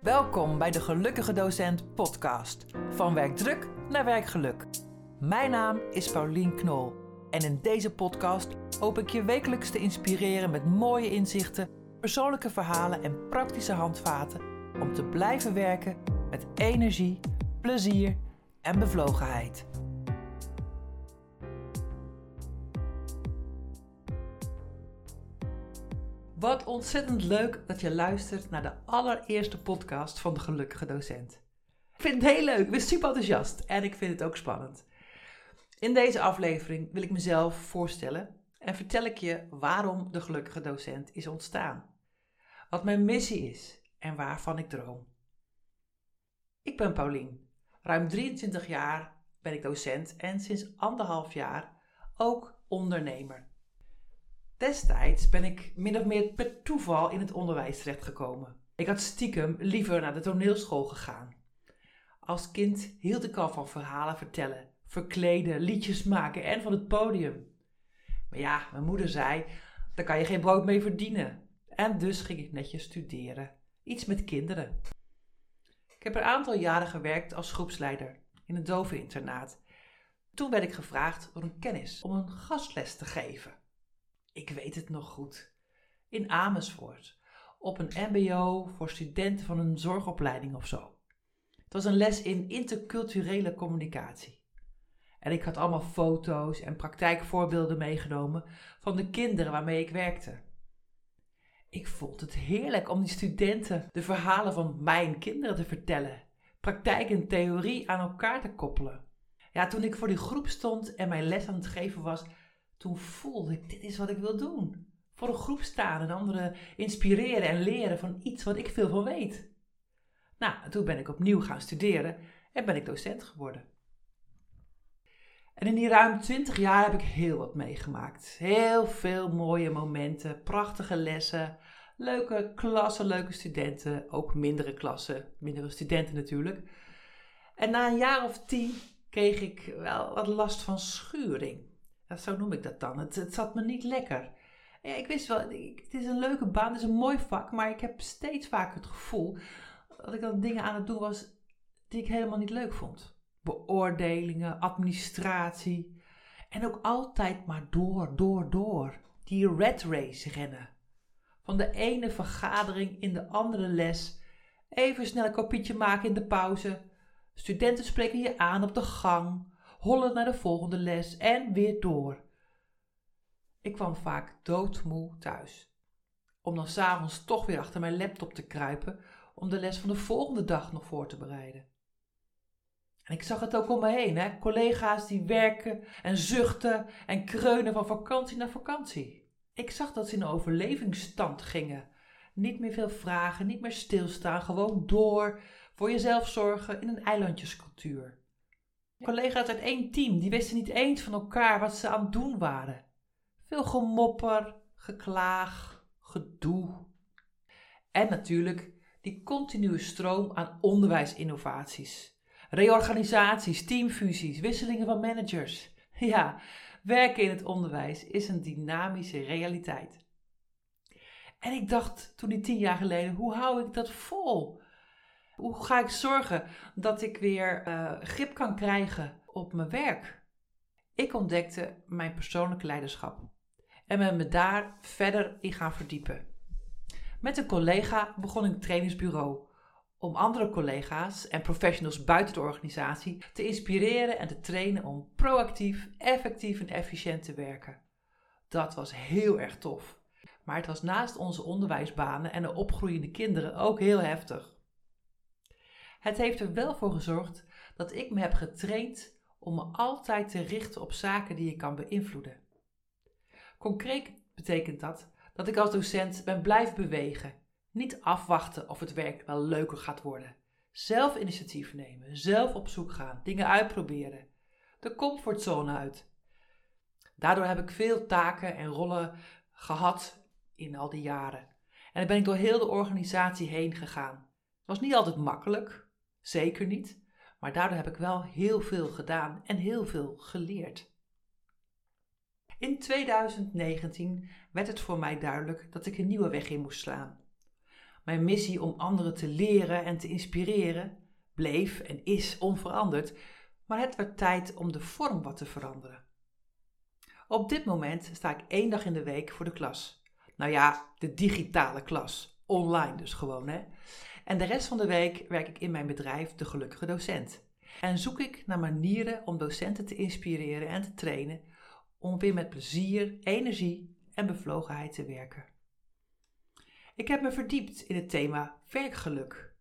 Welkom bij de Gelukkige Docent podcast. Van werkdruk naar werkgeluk. Mijn naam is Paulien Knol en in deze podcast hoop ik je wekelijks te inspireren met mooie inzichten, persoonlijke verhalen en praktische handvaten om te blijven werken met energie, plezier en bevlogenheid. Wat ontzettend leuk dat je luistert naar de allereerste podcast van de Gelukkige Docent. Ik vind het heel leuk, ik ben super enthousiast en ik vind het ook spannend. In deze aflevering wil ik mezelf voorstellen en vertel ik je waarom de Gelukkige Docent is ontstaan. Wat mijn missie is en waarvan ik droom. Ik ben Paulien. Ruim 23 jaar ben ik docent en sinds anderhalf jaar ook ondernemer. Destijds ben ik min of meer per toeval in het onderwijs terechtgekomen. Ik had stiekem liever naar de toneelschool gegaan. Als kind hield ik al van verhalen vertellen, verkleden, liedjes maken en van het podium. Maar ja, mijn moeder zei: daar kan je geen brood mee verdienen. En dus ging ik netjes studeren. Iets met kinderen. Ik heb een aantal jaren gewerkt als groepsleider in een doveninternaat. Toen werd ik gevraagd door een kennis om een gastles te geven. Ik weet het nog goed. In Amersfoort. Op een MBO voor studenten van een zorgopleiding of zo. Het was een les in interculturele communicatie. En ik had allemaal foto's en praktijkvoorbeelden meegenomen van de kinderen waarmee ik werkte. Ik vond het heerlijk om die studenten de verhalen van mijn kinderen te vertellen. Praktijk en theorie aan elkaar te koppelen. Ja, toen ik voor die groep stond en mijn les aan het geven was, toen voelde ik, dit is wat ik wil doen. Voor een groep staan en anderen inspireren en leren van iets wat ik veel van weet. Nou, toen ben ik opnieuw gaan studeren en ben ik docent geworden. En in die ruim 20 jaar heb ik heel wat meegemaakt. Heel veel mooie momenten, prachtige lessen, leuke klassen, leuke studenten, ook mindere klassen, mindere studenten natuurlijk. En na een jaar of tien kreeg ik wel wat last van schuring zo noem ik dat dan. Het, het zat me niet lekker. Ja, ik wist wel, het is een leuke baan, het is een mooi vak, maar ik heb steeds vaker het gevoel dat ik dan dingen aan het doen was die ik helemaal niet leuk vond. Beoordelingen, administratie en ook altijd maar door, door, door. Die red race rennen. Van de ene vergadering in de andere les. Even snel een kopietje maken in de pauze. Studenten spreken je aan op de gang hollen naar de volgende les en weer door. Ik kwam vaak doodmoe thuis, om dan s'avonds toch weer achter mijn laptop te kruipen om de les van de volgende dag nog voor te bereiden. En ik zag het ook om me heen, hè? collega's die werken en zuchten en kreunen van vakantie naar vakantie. Ik zag dat ze in een overlevingsstand gingen. Niet meer veel vragen, niet meer stilstaan, gewoon door, voor jezelf zorgen in een eilandjescultuur. Collega's uit één team, die wisten niet eens van elkaar wat ze aan het doen waren. Veel gemopper, geklaag, gedoe. En natuurlijk die continue stroom aan onderwijsinnovaties. Reorganisaties, teamfusies, wisselingen van managers. Ja, werken in het onderwijs is een dynamische realiteit. En ik dacht toen die tien jaar geleden, hoe hou ik dat vol? Hoe ga ik zorgen dat ik weer uh, grip kan krijgen op mijn werk? Ik ontdekte mijn persoonlijke leiderschap en ben me daar verder in gaan verdiepen. Met een collega begon ik een trainingsbureau om andere collega's en professionals buiten de organisatie te inspireren en te trainen om proactief, effectief en efficiënt te werken. Dat was heel erg tof. Maar het was naast onze onderwijsbanen en de opgroeiende kinderen ook heel heftig. Het heeft er wel voor gezorgd dat ik me heb getraind om me altijd te richten op zaken die ik kan beïnvloeden. Concreet betekent dat dat ik als docent ben blijven bewegen, niet afwachten of het werk wel leuker gaat worden. Zelf initiatief nemen, zelf op zoek gaan, dingen uitproberen, de comfortzone uit. Daardoor heb ik veel taken en rollen gehad in al die jaren. En dan ben ik door heel de organisatie heen gegaan. Het was niet altijd makkelijk, Zeker niet. Maar daardoor heb ik wel heel veel gedaan en heel veel geleerd. In 2019 werd het voor mij duidelijk dat ik een nieuwe weg in moest slaan. Mijn missie om anderen te leren en te inspireren bleef en is onveranderd, maar het werd tijd om de vorm wat te veranderen. Op dit moment sta ik één dag in de week voor de klas. Nou ja, de digitale klas. Online dus gewoon, hè. En de rest van de week werk ik in mijn bedrijf De Gelukkige Docent. En zoek ik naar manieren om docenten te inspireren en te trainen om weer met plezier, energie en bevlogenheid te werken. Ik heb me verdiept in het thema werkgeluk.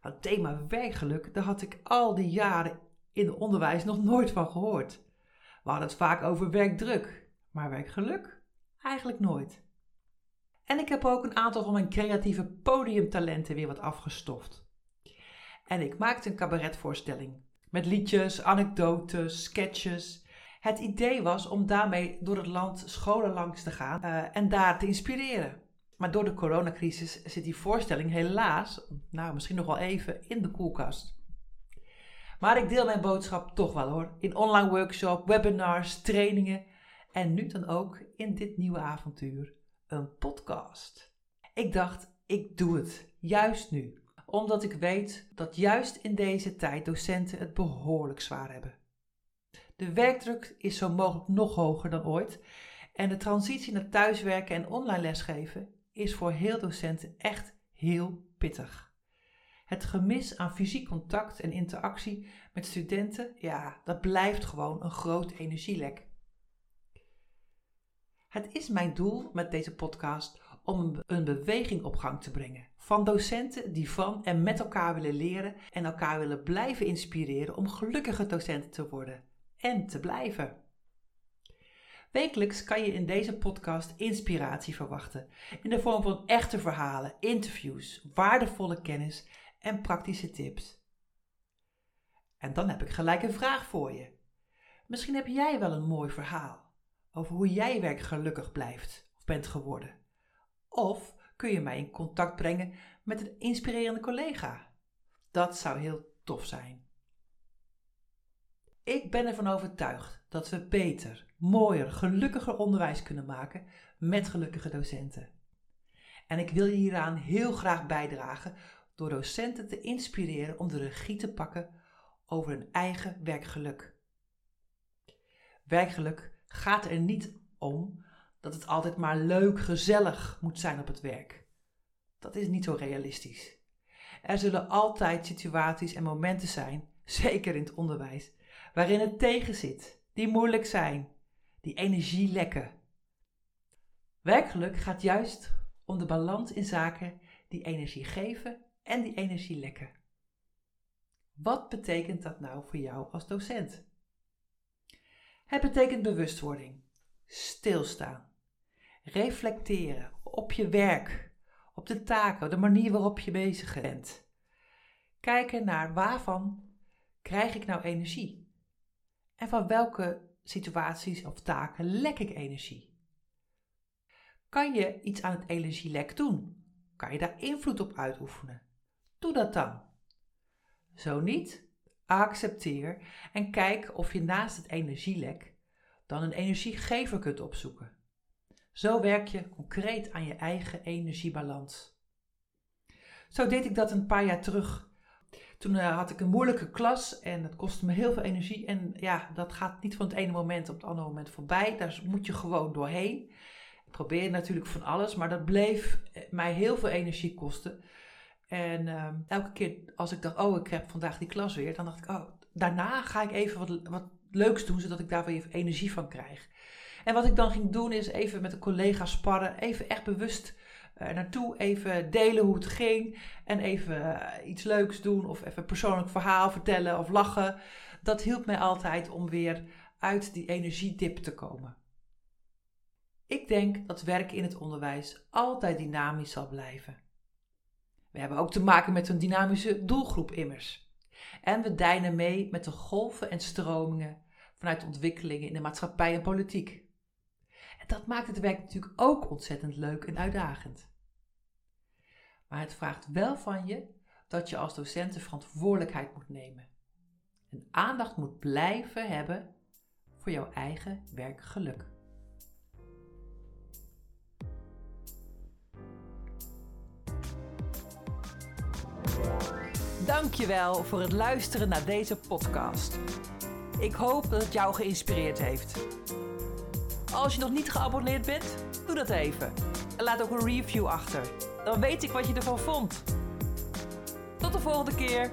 Het thema werkgeluk, daar had ik al die jaren in het onderwijs nog nooit van gehoord. We hadden het vaak over werkdruk, maar werkgeluk eigenlijk nooit. En ik heb ook een aantal van mijn creatieve podiumtalenten weer wat afgestoft. En ik maakte een cabaretvoorstelling met liedjes, anekdotes, sketches. Het idee was om daarmee door het land scholen langs te gaan uh, en daar te inspireren. Maar door de coronacrisis zit die voorstelling helaas, nou misschien nog wel even, in de koelkast. Maar ik deel mijn boodschap toch wel hoor. In online workshops, webinars, trainingen en nu dan ook in dit nieuwe avontuur, een podcast. Ik dacht, ik doe het, juist nu. Omdat ik weet dat juist in deze tijd docenten het behoorlijk zwaar hebben. De werkdruk is zo mogelijk nog hoger dan ooit. En de transitie naar thuiswerken en online lesgeven is voor heel docenten echt heel pittig. Het gemis aan fysiek contact en interactie met studenten, ja, dat blijft gewoon een groot energielek. Het is mijn doel met deze podcast om een beweging op gang te brengen. Van docenten die van en met elkaar willen leren en elkaar willen blijven inspireren om gelukkige docenten te worden en te blijven. Wekelijks kan je in deze podcast inspiratie verwachten in de vorm van echte verhalen, interviews, waardevolle kennis en praktische tips. En dan heb ik gelijk een vraag voor je. Misschien heb jij wel een mooi verhaal over hoe jij werk gelukkig blijft of bent geworden. Of kun je mij in contact brengen met een inspirerende collega. Dat zou heel tof zijn. Ik ben ervan overtuigd dat we beter, mooier, gelukkiger onderwijs kunnen maken met gelukkige docenten. En ik wil je hieraan heel graag bijdragen door docenten te inspireren om de regie te pakken over hun eigen werkgeluk. Werkgeluk gaat er niet om dat het altijd maar leuk, gezellig moet zijn op het werk. Dat is niet zo realistisch. Er zullen altijd situaties en momenten zijn, zeker in het onderwijs, waarin het tegenzit, die moeilijk zijn, die energie lekken. Werkgeluk gaat juist om de balans in zaken die energie geven en die energie lekken. Wat betekent dat nou voor jou als docent? Het betekent bewustwording, stilstaan, reflecteren op je werk, op de taken, de manier waarop je bezig bent. Kijken naar waarvan krijg ik nou energie? En van welke situaties of taken lek ik energie? Kan je iets aan het energielek doen? Kan je daar invloed op uitoefenen? Doe dat dan. Zo niet, accepteer en kijk of je naast het energielek dan een energiegever kunt opzoeken. Zo werk je concreet aan je eigen energiebalans. Zo deed ik dat een paar jaar terug toen uh, had ik een moeilijke klas en het kostte me heel veel energie. En ja, dat gaat niet van het ene moment op het andere moment voorbij. Daar moet je gewoon doorheen. Ik probeerde natuurlijk van alles, maar dat bleef eh, mij heel veel energie kosten. En uh, elke keer als ik dacht, oh, ik heb vandaag die klas weer, dan dacht ik, oh, daarna ga ik even wat, wat leuks doen, zodat ik daar weer energie van krijg. En wat ik dan ging doen, is even met een collega sparren, even echt bewust uh, naartoe, even delen hoe het ging en even uh, iets leuks doen of even een persoonlijk verhaal vertellen of lachen. Dat hielp mij altijd om weer uit die energiedip te komen. Ik denk dat werken in het onderwijs altijd dynamisch zal blijven. We hebben ook te maken met een dynamische doelgroep immers. En we deinen mee met de golven en stromingen vanuit ontwikkelingen in de maatschappij en politiek. En dat maakt het werk natuurlijk ook ontzettend leuk en uitdagend. Maar het vraagt wel van je dat je als docent de verantwoordelijkheid moet nemen. En aandacht moet blijven hebben voor jouw eigen werkgeluk. Dankjewel voor het luisteren naar deze podcast. Ik hoop dat het jou geïnspireerd heeft. Als je nog niet geabonneerd bent, doe dat even. En laat ook een review achter. Dan weet ik wat je ervan vond. Tot de volgende keer.